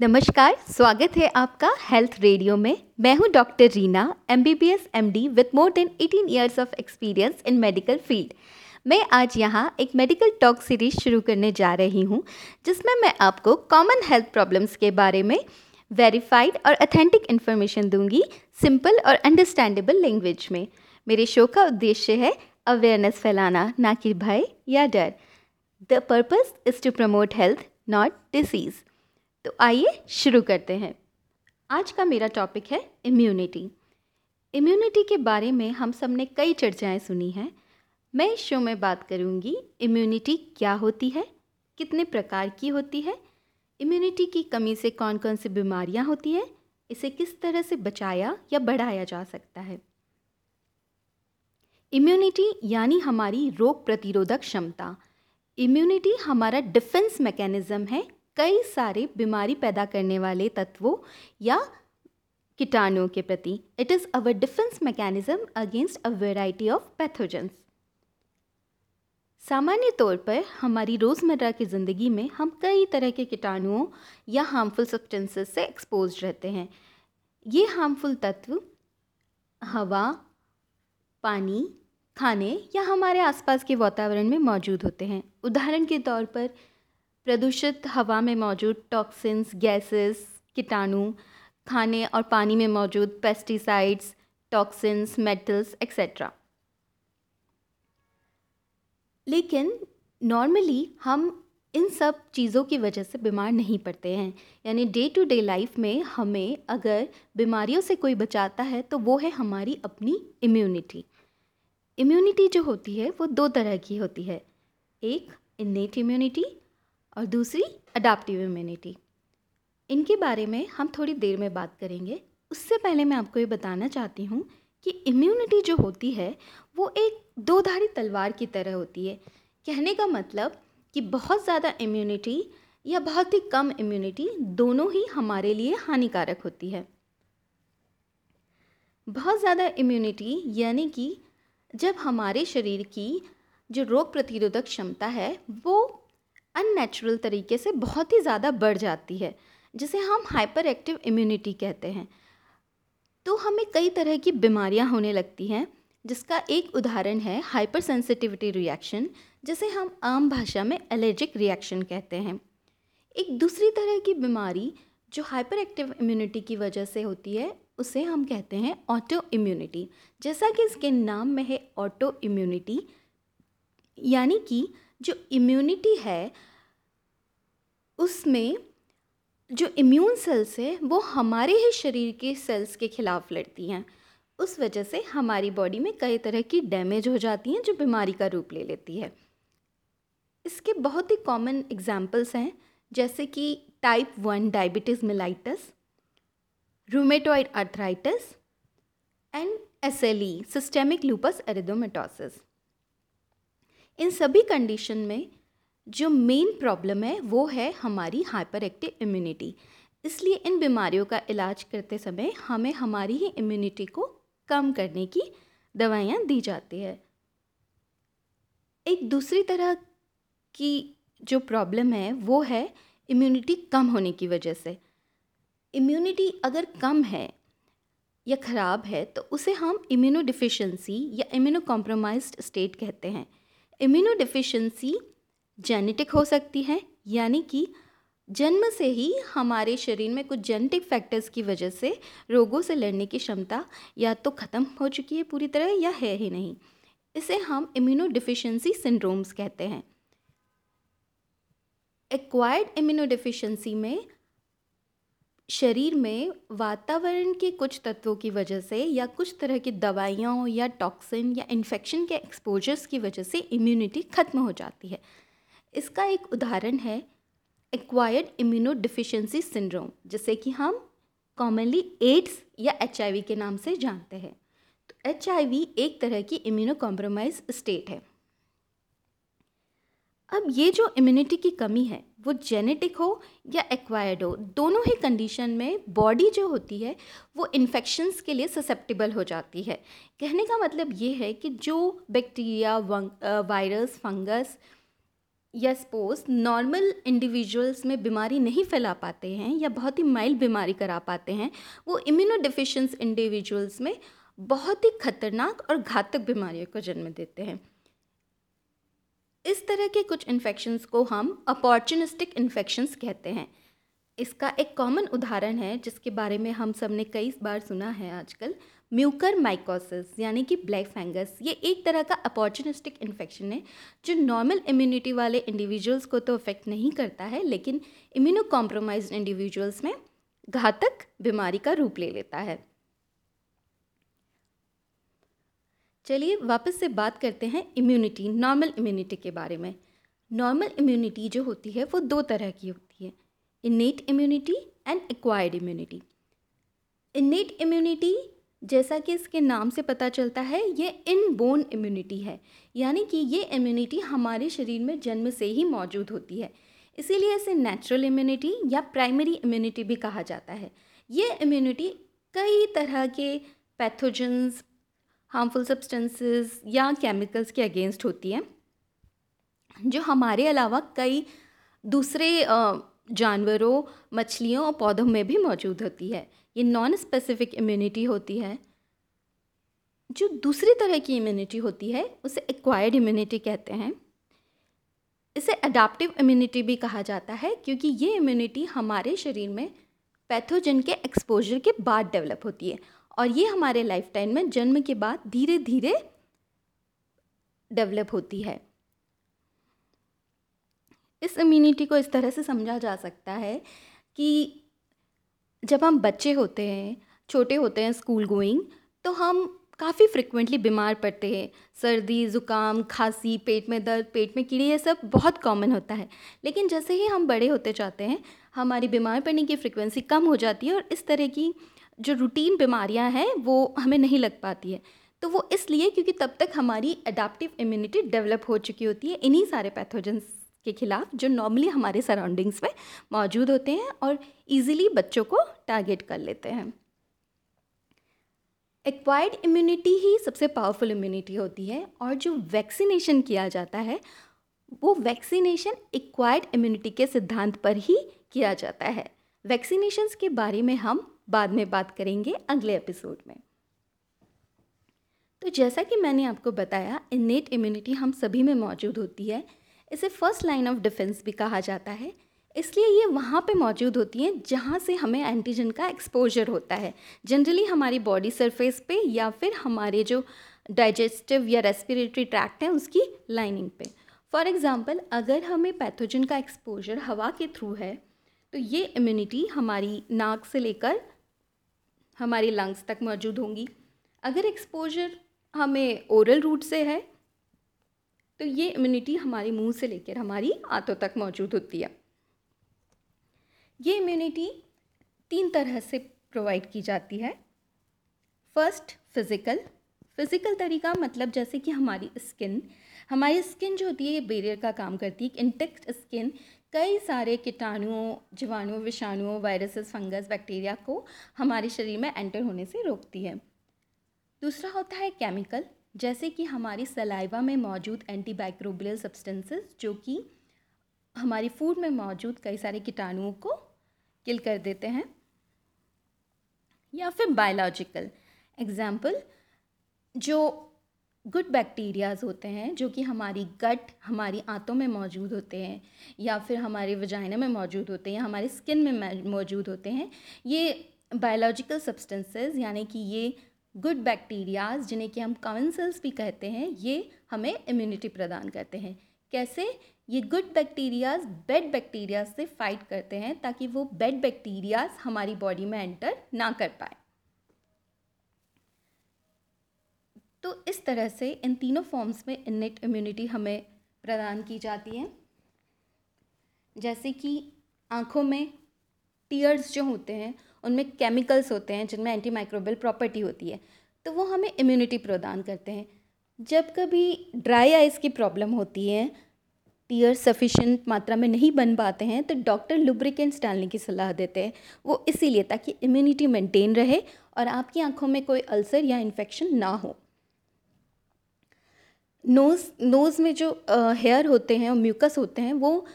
नमस्कार, स्वागत है आपका हेल्थ रेडियो में। मैं हूँ doctor Reena M B B S M D with more than 18 years of experience in medical field मैं आज यहाँ एक मेडिकल टॉक सीरीज़ शुरू करने जा रही हूँ, जिसमें मैं आपको कॉमन हेल्थ प्रॉब्लम्स के बारे में वेरीफाइड और अथेंटिक इन्फॉर्मेशन दूँगी सिंपल और अंडरस्टैंडेबल लैंग्वेज में। मेरे शो का उद्देश्य है अवेयरनेस फैलाना, ना कि भय या डर। The purpose is to promote health not disease तो आइए शुरू करते हैं। आज का मेरा टॉपिक है इम्यूनिटी इम्यूनिटी के बारे में हम सबने कई चर्चाएँ सुनी हैं। मैं इस शो में बात करूँगी इम्यूनिटी क्या होती है, कितने प्रकार की होती है इम्यूनिटी की कमी से कौन कौन सी बीमारियाँ होती है, इसे किस तरह से बचाया या बढ़ाया जा सकता है। इम्यूनिटी यानी हमारी रोग प्रतिरोधक क्षमता। इम्यूनिटी हमारा डिफेंस मैकेनिज़्म है कई सारे बीमारी पैदा करने वाले तत्वों या कीटाणुओं के प्रति। It is our defence mechanism against a variety of pathogens सामान्य तौर पर हमारी रोज़मर्रा की ज़िंदगी में हम कई तरह के कीटाणुओं या हार्मफुल सब्सटेंसेस से एक्सपोज रहते हैं। ये हार्मफुल तत्व हवा, पानी, खाने या हमारे आसपास के वातावरण में मौजूद होते हैं। उदाहरण के तौर पर प्रदूषित हवा में मौजूद टॉक्सिन्स गैसेस कीटाणु, खाने और पानी में मौजूद पेस्टिसाइड्स टॉक्सिन्स मेटल्स एक्सेट्रा लेकिन नॉर्मली हम इन सब चीज़ों की वजह से बीमार नहीं पड़ते हैं। यानी डे टू डे लाइफ में हमें अगर बीमारियों से कोई बचाता है तो वो है हमारी अपनी इम्यूनिटी इम्यूनिटी जो होती है, वो दो तरह की होती है। एक इन्नेट इम्यूनिटी और दूसरी अडाप्टिव इम्यूनिटी इनके बारे में हम थोड़ी देर में बात करेंगे। उससे पहले मैं आपको ये बताना चाहती हूँ कि इम्यूनिटी जो होती है, वो एक दो धारी तलवार की तरह होती है। कहने का मतलब कि बहुत ज़्यादा इम्यूनिटी या बहुत ही कम इम्यूनिटी दोनों ही हमारे लिए हानिकारक होती है। बहुत ज़्यादा इम्यूनिटी यानी कि जब हमारे शरीर की जो रोग प्रतिरोधक क्षमता है, वो अननेचुरल तरीके से बहुत ही ज़्यादा बढ़ जाती है, जिसे हम हाइपर एक्टिव इम्यूनिटी कहते हैं। तो हमें कई तरह की बीमारियाँ होने लगती हैं, जिसका एक उदाहरण है हाइपर सेंसिटिविटी रिएक्शन जिसे हम आम भाषा में एलर्जिक रिएक्शन कहते हैं। एक दूसरी तरह की बीमारी जो हाइपर एक्टिव इम्यूनिटी की वजह से होती है, उसे हम कहते हैं ऑटो इम्यूनिटी जैसा कि इसके नाम में है ऑटो इम्यूनिटी यानी कि जो इम्यूनिटी है, उसमें जो इम्यून सेल्स है, वो हमारे ही शरीर के सेल्स के खिलाफ लड़ती हैं। उस वजह से हमारी बॉडी में कई तरह की डैमेज हो जाती हैं जो बीमारी का रूप ले लेती है। इसके बहुत ही कॉमन एग्जाम्पल्स हैं, जैसे कि type one diabetes mellitus rheumatoid arthritis and S L E systemic lupus erythematosus इन सभी कंडीशन में जो मेन प्रॉब्लम है, वो है हमारी हाइपर एक्टिव इम्यूनिटी इसलिए इन बीमारियों का इलाज करते समय हमें हमारी ही इम्यूनिटी को कम करने की दवाइयाँ दी जाती है। एक दूसरी तरह की जो प्रॉब्लम है, वो है इम्यूनिटी कम होने की वजह से। इम्यूनिटी अगर कम है या ख़राब है तो उसे हम इम्यूनो डिफिशेंसी या इम्यूनो कॉम्प्रोमाइज्ड स्टेट कहते हैं। इम्यूनो डिफिशेंसी जेनेटिक हो सकती है, यानी कि जन्म से ही हमारे शरीर में कुछ जेनेटिक फैक्टर्स की वजह से रोगों से लड़ने की क्षमता या तो ख़त्म हो चुकी है पूरी तरह या है ही नहीं। इसे हम इम्यूनो डिफिशेंसी सिंड्रोम्स कहते हैं। एक्वायर्ड इम्यूनो डिफिशेंसी में शरीर में वातावरण के कुछ तत्वों की वजह से या कुछ तरह की दवाइयों या टॉक्सिन या इन्फेक्शन के एक्सपोजर्स की वजह से इम्यूनिटी ख़त्म हो जाती है। इसका एक उदाहरण है एक्वायर्ड इम्यूनो डिफिशेंसी सिंड्रोम जिसे कि हम कॉमनली एड्स या एचआईवी के नाम से जानते हैं। तो एचआईवी एक तरह की इम्यूनो कॉम्प्रोमाइज स्टेट है। अब ये जो इम्यूनिटी की कमी है, वो जेनेटिक हो या एक्वायर्ड हो, दोनों ही कंडीशन में बॉडी जो होती है, वो इन्फेक्शंस के लिए ससेप्टिबल हो जाती है। कहने का मतलब ये है कि जो बैक्टीरिया वायरस फंगस या सपोज़ नॉर्मल इंडिविजुअल्स में बीमारी नहीं फैला पाते हैं या बहुत ही माइल्ड बीमारी करा पाते हैं, वो इम्यूनो डिफिशेंस इंडिविजुअल्स में बहुत ही खतरनाक और घातक बीमारियों को जन्म देते हैं। इस तरह के कुछ इन्फेक्शंस को हम अपॉर्चुनिस्टिक इन्फेक्शंस कहते हैं। इसका एक कॉमन उदाहरण है, जिसके बारे में हम सबने कई बार सुना है आजकल। म्यूकर माइकोसिस यानी कि ब्लैक फंगस ये एक तरह का अपॉर्चुनिस्टिक इन्फेक्शन है, जो नॉर्मल इम्यूनिटी वाले इंडिविजुअल्स को तो अफेक्ट नहीं करता है, लेकिन इम्यूनो कॉम्प्रोमाइज इंडिविजुअल्स में घातक बीमारी का रूप ले लेता है। चलिए वापस से बात करते हैं इम्यूनिटी नॉर्मल इम्यूनिटी के बारे में। नॉर्मल इम्यूनिटी जो होती है, वो दो तरह की होती है। Innate immunity and acquired immunity innate immunity जैसा कि इसके नाम से पता चलता है, ये इन बोन इम्यूनिटी है। यानी कि ये इम्यूनिटी हमारे शरीर में जन्म से ही मौजूद होती है। इसीलिए इसे नेचुरल इम्यूनिटी या प्राइमरी इम्यूनिटी भी कहा जाता है। ये इम्यूनिटी कई तरह के पैथोजेंस हार्मफुल सब्सटेंसेस या केमिकल्स के अगेंस्ट होती है, जो हमारे अलावा कई दूसरे जानवरों, मछलियों और पौधों में भी मौजूद होती है। ये नॉन स्पेसिफिक इम्यूनिटी होती है। जो दूसरी तरह की इम्यूनिटी होती है, उसे एक्वायर्ड इम्यूनिटी कहते हैं। इसे अडाप्टिव इम्यूनिटी भी कहा जाता है, क्योंकि ये इम्यूनिटी हमारे शरीर में पैथोजन के एक्सपोजर के बाद डेवलप होती है। और ये हमारे लाइफ टाइम में जन्म के बाद धीरे धीरे डेवलप होती है। इस इम्यूनिटी को इस तरह से समझा जा सकता है कि जब हम बच्चे होते हैं, छोटे होते हैं स्कूल गोइंग तो हम काफ़ी फ्रिक्वेंटली बीमार पड़ते हैं। सर्दी, ज़ुकाम, खांसी, पेट में दर्द, पेट में कीड़े, ये सब बहुत कॉमन होता है। लेकिन जैसे ही हम बड़े होते जाते हैं, हमारी बीमार पड़ने की फ्रिक्वेंसी कम हो जाती है और इस तरह की जो रूटीन बीमारियाँ हैं, वो हमें नहीं लग पाती है। तो वो इसलिए क्योंकि तब तक हमारी अडाप्टिव इम्यूनिटी डेवलप हो चुकी होती है इन्हीं सारे पैथोजेंस के खिलाफ जो नॉर्मली हमारे सराउंडिंग्स में मौजूद होते हैं और इजीली बच्चों को टारगेट कर लेते हैं। एक्वायर्ड इम्यूनिटी ही सबसे पावरफुल इम्यूनिटी होती है और जो वैक्सीनेशन किया जाता है, वो वैक्सीनेशन एक्वायर्ड इम्यूनिटी के सिद्धांत पर ही किया जाता है। वैक्सीनेशंस के बारे में हम बाद में बात करेंगे अगले एपिसोड में। तो जैसा कि मैंने आपको बताया इन्नेट इम्यूनिटी हम सभी में मौजूद होती है। इसे फ़र्स्ट लाइन ऑफ़ डिफेंस भी कहा जाता है। इसलिए ये वहाँ पे मौजूद होती हैं जहाँ से हमें एंटीजन का एक्सपोजर होता है। जनरली हमारी बॉडी सरफेस पे या फिर हमारे जो डाइजेस्टिव या रेस्पिरेटरी ट्रैक्ट है उसकी लाइनिंग पे। फॉर एग्ज़ाम्पल अगर हमें पैथोजन का एक्सपोजर हवा के थ्रू है तो ये इम्यूनिटी हमारी नाक से लेकर हमारी लंग्स तक मौजूद होंगी। अगर एक्सपोजर हमें ओरल रूट से है तो ये इम्यूनिटी हमारे मुँह से लेकर हमारी आंतों तक मौजूद होती है। ये इम्यूनिटी तीन तरह से प्रोवाइड की जाती है। फ़र्स्ट फ़िज़िकल फ़िज़िकल तरीका मतलब जैसे कि हमारी स्किन हमारी स्किन जो होती है, ये बेरियर का काम करती है। एक इंटेक्ट स्किन कई सारे कीटाणुओं, जीवाणुओं, विषाणुओं, वायरसेस, फंगस, बैक्टीरिया को हमारे शरीर में एंटर होने से रोकती है। दूसरा होता है केमिकल, जैसे कि हमारी सलाइवा में मौजूद एंटीबाइक्रोबियल सब्सटेंसेस जो कि हमारी फ़ूड में मौजूद कई सारे कीटाणुओं को किल कर देते हैं। या फिर बायोलॉजिकल एग्ज़ाम्पल जो गुड बैक्टीरियाज होते हैं जो कि हमारी गट हमारी आंतों में मौजूद होते हैं, या फिर हमारे वजाइना में मौजूद होते हैं, या हमारे स्किन में मौजूद होते हैं, ये बायोलॉजिकल सब्सटेंसेस यानी कि ये गुड बैक्टीरियाज जिन्हें कि हम कॉमन सेल्स भी कहते हैं, ये हमें इम्यूनिटी प्रदान करते हैं। कैसे? ये गुड बैक्टीरियाज बेड बैक्टीरियाज से फाइट करते हैं, ताकि वो बेड बैक्टीरियाज हमारी बॉडी में एंटर ना कर पाए। तो इस तरह से इन तीनों फॉर्म्स में इनेट इम्यूनिटी हमें प्रदान की जाती है। जैसे कि आँखों में टीयर्स जो होते हैं, उनमें केमिकल्स होते हैं, जिनमें एंटी माइक्रोबियल प्रॉपर्टी होती है तो वो हमें इम्यूनिटी प्रदान करते हैं। जब कभी ड्राई आइज़ की प्रॉब्लम होती है टीयर्स सफिशेंट मात्रा में नहीं बन पाते हैं तो डॉक्टर लुब्रिकेंट्स डालने की सलाह देते हैं। वो इसीलिए ताकि इम्यूनिटी मेंटेन रहे और आपकी आँखों में कोई अल्सर या इन्फेक्शन ना हो। नोज़ नोज़ में जो हेयर होते हैं और म्यूकस होते हैं, वो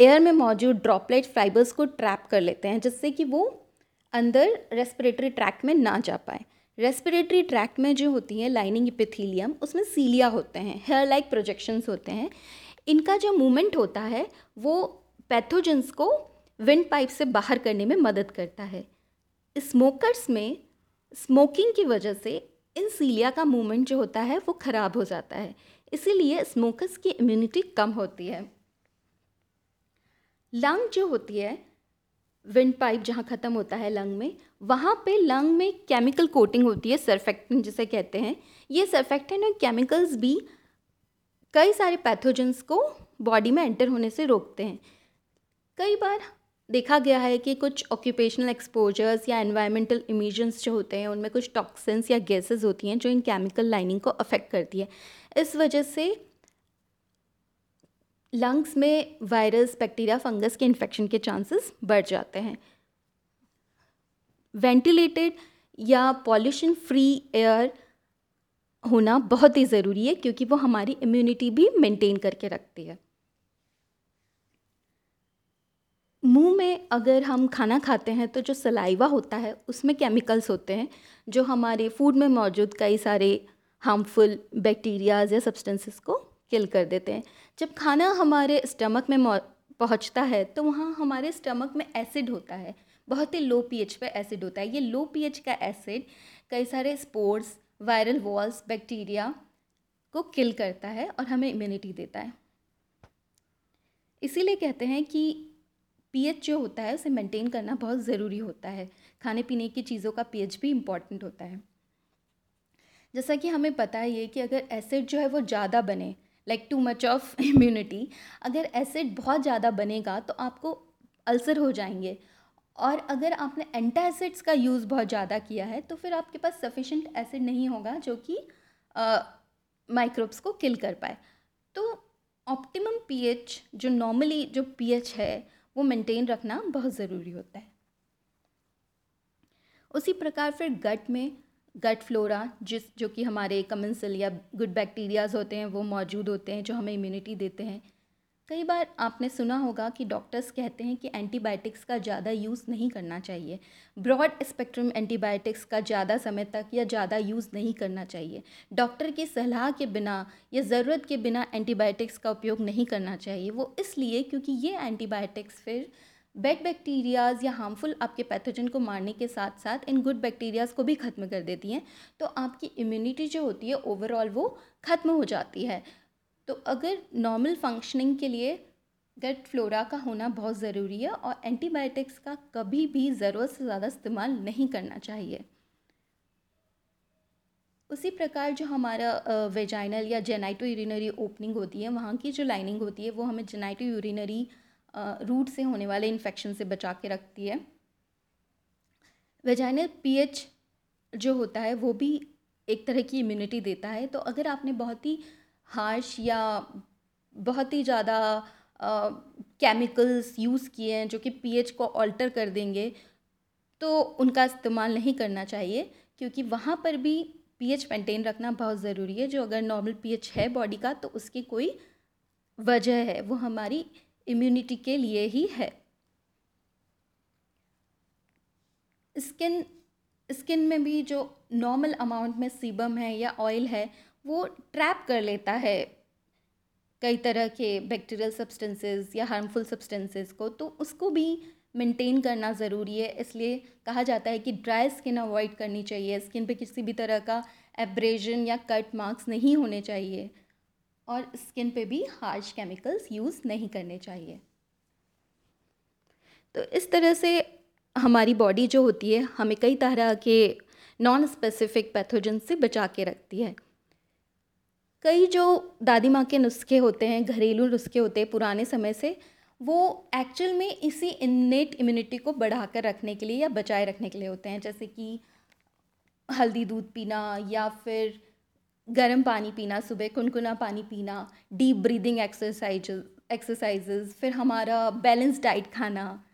एयर में मौजूद ड्रॉपलेट फाइबर्स को ट्रैप कर लेते हैं, जिससे कि वो अंदर रेस्पिरेटरी ट्रैक में ना जा पाए। रेस्पिरेटरी ट्रैक में जो होती है लाइनिंग इपिथीलियम उसमें सीलिया होते हैं हेयर लाइक प्रोजेक्शंस होते हैं। इनका जो मूवमेंट होता है, वो पैथोजेंस को विंड पाइप से बाहर करने में मदद करता है। स्मोकर्स में स्मोकिंग की वजह से इन सीलिया का मूवमेंट जो होता है, वो ख़राब हो जाता है। इसीलिए स्मोकर्स की इम्यूनिटी कम होती है। लंग जो होती है विंड पाइप जहाँ ख़त्म होता है लंग में, वहाँ पे लंग में केमिकल कोटिंग होती है सरफेक्टेंट जिसे कहते हैं। ये सरफेक्टेंट और केमिकल्स भी कई सारे पैथोजेंस को बॉडी में एंटर होने से रोकते हैं। कई बार देखा गया है कि कुछ ऑक्यूपेशनल एक्सपोजर्स या एनवायरमेंटल इमिजन्स जो होते हैं, उनमें कुछ टॉक्सिन्स या गैसेस होती हैं जो इन केमिकल लाइनिंग को अफेक्ट करती है। इस वजह से लंग्स में वायरस बैक्टीरिया फंगस के इन्फेक्शन के चांसेस बढ़ जाते हैं। वेंटिलेटेड या पॉल्यूशन फ्री एयर होना बहुत ही ज़रूरी है, क्योंकि वो हमारी इम्यूनिटी भी मेंटेन करके रखती है। मुँह में अगर हम खाना खाते हैं तो जो सलाइवा होता है, उसमें केमिकल्स होते हैं, जो हमारे फ़ूड में मौजूद कई सारे हार्मफुल बैक्टीरियाज या सब्सटेंसेस को किल कर देते हैं। जब खाना हमारे स्टमक में पहुँचता है तो वहाँ हमारे स्टमक में एसिड होता है। बहुत ही लो पीएच पे एसिड होता है। ये लो पीएच का एसिड कई सारे स्पोर्ट्स वायरल वॉल्स बैक्टीरिया को किल करता है और हमें इम्यूनिटी देता है। इसीलिए कहते हैं कि पीएच जो होता है, उसे मेंटेन करना बहुत ज़रूरी होता है। खाने पीने की चीज़ों का पीएच भी इंपॉर्टेंट होता है। जैसा कि हमें पता है ये कि अगर एसिड जो है वो ज़्यादा बने like too much of immunity अगर एसिड बहुत ज़्यादा बनेगा तो आपको अल्सर हो जाएँगे। और अगर आपने एंटा एसिड्स का यूज़ बहुत ज़्यादा किया है तो फिर आपके पास सफिशेंट एसिड नहीं होगा, जो कि माइक्रोब्स को किल कर पाए। तो ऑप्टिमम पीएच, जो नॉर्मली जो पीएच है वो मेंटेन रखना बहुत ज़रूरी होता है। उसी प्रकार फिर गट में गट फ्लोरा जिस, जो कि हमारे कमेंसल या गुड बैक्टीरियाज होते हैं, वो मौजूद होते हैं, जो हमें इम्यूनिटी देते हैं। कई बार आपने सुना होगा कि डॉक्टर्स कहते हैं कि एंटीबायोटिक्स का ज़्यादा यूज़ नहीं करना चाहिए। ब्रॉड स्पेक्ट्रम एंटीबायोटिक्स का ज़्यादा समय तक या ज़्यादा यूज़ नहीं करना चाहिए। डॉक्टर की सलाह के बिना या ज़रूरत के बिना एंटीबायोटिक्स का उपयोग नहीं करना चाहिए। वो इसलिए क्योंकि ये एंटीबायोटिक्स फिर बैड बैक्टीरियाज़ या हार्मफुल आपके पैथोजन को मारने के साथ साथ इन गुड बैक्टीरियाज़ को भी ख़त्म कर देती हैं। तो आपकी इम्यूनिटी जो होती है ओवरऑल वो ख़त्म हो जाती है। तो अगर नॉर्मल फंक्शनिंग के लिए गट फ्लोरा का होना बहुत ज़रूरी है और एंटीबायोटिक्स का कभी भी ज़रूरत से ज़्यादा इस्तेमाल नहीं करना चाहिए। उसी प्रकार जो हमारा वेजाइनल या जेनाइटो यूरिनरी ओपनिंग होती है, वहाँ की जो लाइनिंग होती है, वो हमें जेनाइटो यूरिनरी रूट से होने वाले इन्फेक्शन से बचा के रखती है। वेजाइनल पीएच जो होता है, वो भी एक तरह की इम्यूनिटी देता है। तो अगर आपने बहुत ही हार्श या बहुत ही ज़्यादा केमिकल्स यूज़ किए हैं जो कि पीएच को ऑल्टर कर देंगे तो उनका इस्तेमाल नहीं करना चाहिए, क्योंकि वहाँ पर भी पीएच मेंटेन रखना बहुत ज़रूरी है। जो अगर नॉर्मल पीएच है बॉडी का तो उसकी कोई वजह है, वो हमारी इम्यूनिटी के लिए ही है। स्किन स्किन में भी जो नॉर्मल अमाउंट में सीबम है या ऑयल है वो ट्रैप कर लेता है कई तरह के बैक्टीरियल सब्सटेंसेस या हार्मफुल सब्सटेंसेस को तो उसको भी मेंटेन करना ज़रूरी है। इसलिए कहा जाता है कि ड्राई स्किन अवॉइड करनी चाहिए। स्किन पे किसी भी तरह का एब्रेजन या कट मार्क्स नहीं होने चाहिए और स्किन पे भी हार्श केमिकल्स यूज़ नहीं करने चाहिए। तो इस तरह से हमारी बॉडी जो होती है, हमें कई तरह के नॉन स्पेसिफिक पैथोजन से बचा के रखती है। कई जो दादी माँ के नुस्खे होते हैं, घरेलू नुस्खे होते हैं पुराने समय से, वो एक्चुअल में इसी इन्नेट इम्यूनिटी को बढ़ा कर रखने के लिए या बचाए रखने के लिए होते हैं। जैसे कि हल्दी दूध पीना या फिर गर्म पानी पीना, सुबह कुनकुना पानी पीना डीप ब्रीदिंग एक्सरसाइज एक्सरसाइजेज फिर हमारा बैलेंस डाइट खाना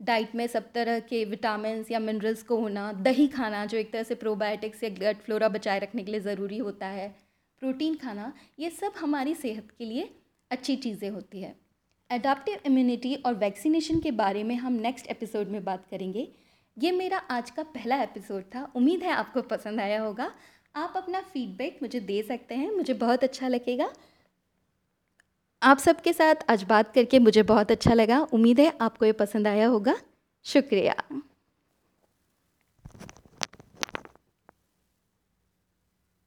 डाइट में सब तरह के विटामिन या मिनरल्स को होना, दही खाना जो एक तरह से प्रोबायोटिक्स या ब्लड फ्लोरा बचाए रखने के लिए ज़रूरी होता है। प्रोटीन खाना, ये सब हमारी सेहत के लिए अच्छी चीज़ें होती है। एडाप्टिव इम्यूनिटी और वैक्सीनेशन के बारे में हम नेक्स्ट एपिसोड में बात करेंगे। ये मेरा आज का पहला एपिसोड था। उम्मीद है आपको पसंद आया होगा। आप अपना फीडबैक मुझे दे सकते हैं। मुझे बहुत अच्छा लगेगा। आप सबके साथ आज बात करके मुझे बहुत अच्छा लगा। उम्मीद है आपको ये पसंद आया होगा। शुक्रिया।